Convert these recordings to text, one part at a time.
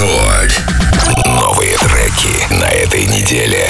Рекорд. Новые треки на этой неделе.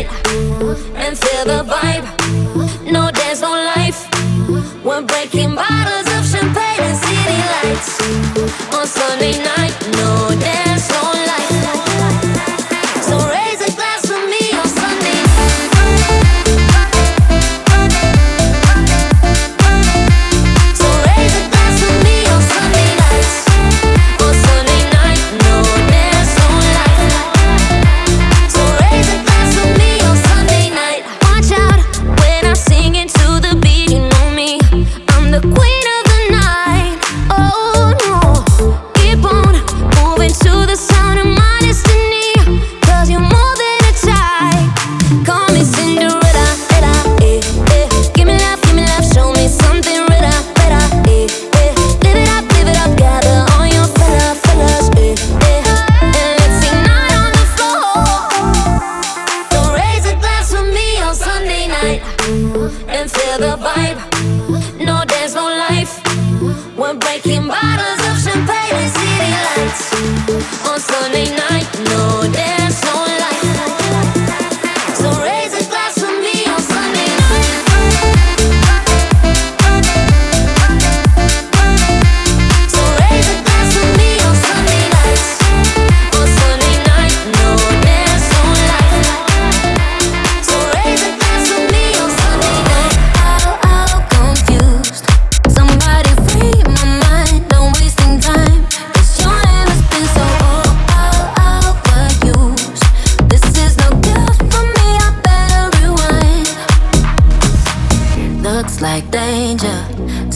and feel the vibe. No, there's no life. We're breaking by. Breaking bottles of champagne and city lights on Sunday night. No, like danger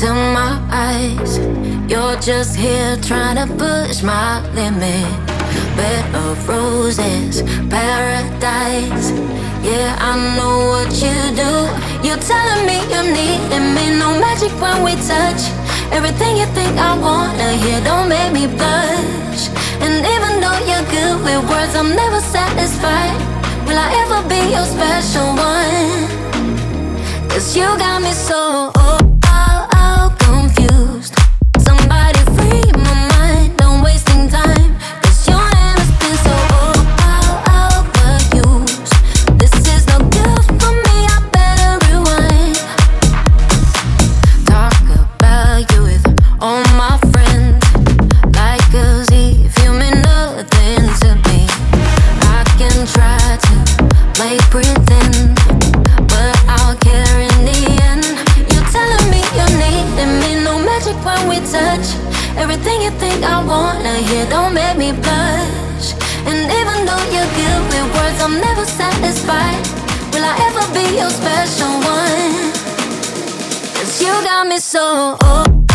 to my eyes. You're just here trying to push my limit. Bed of roses, paradise. Yeah, I know what you do. You're telling me you're needing me. No magic when we touch. Everything you think I wanna hear, don't make me blush. And even though you're good with words, I'm never satisfied. Will I ever be your special one? Cause you got me so. Everything you think I wanna hear don't make me blush. And even though you're good with words, I'm never satisfied. Will I ever be your special one? Cause you got me so. Oh.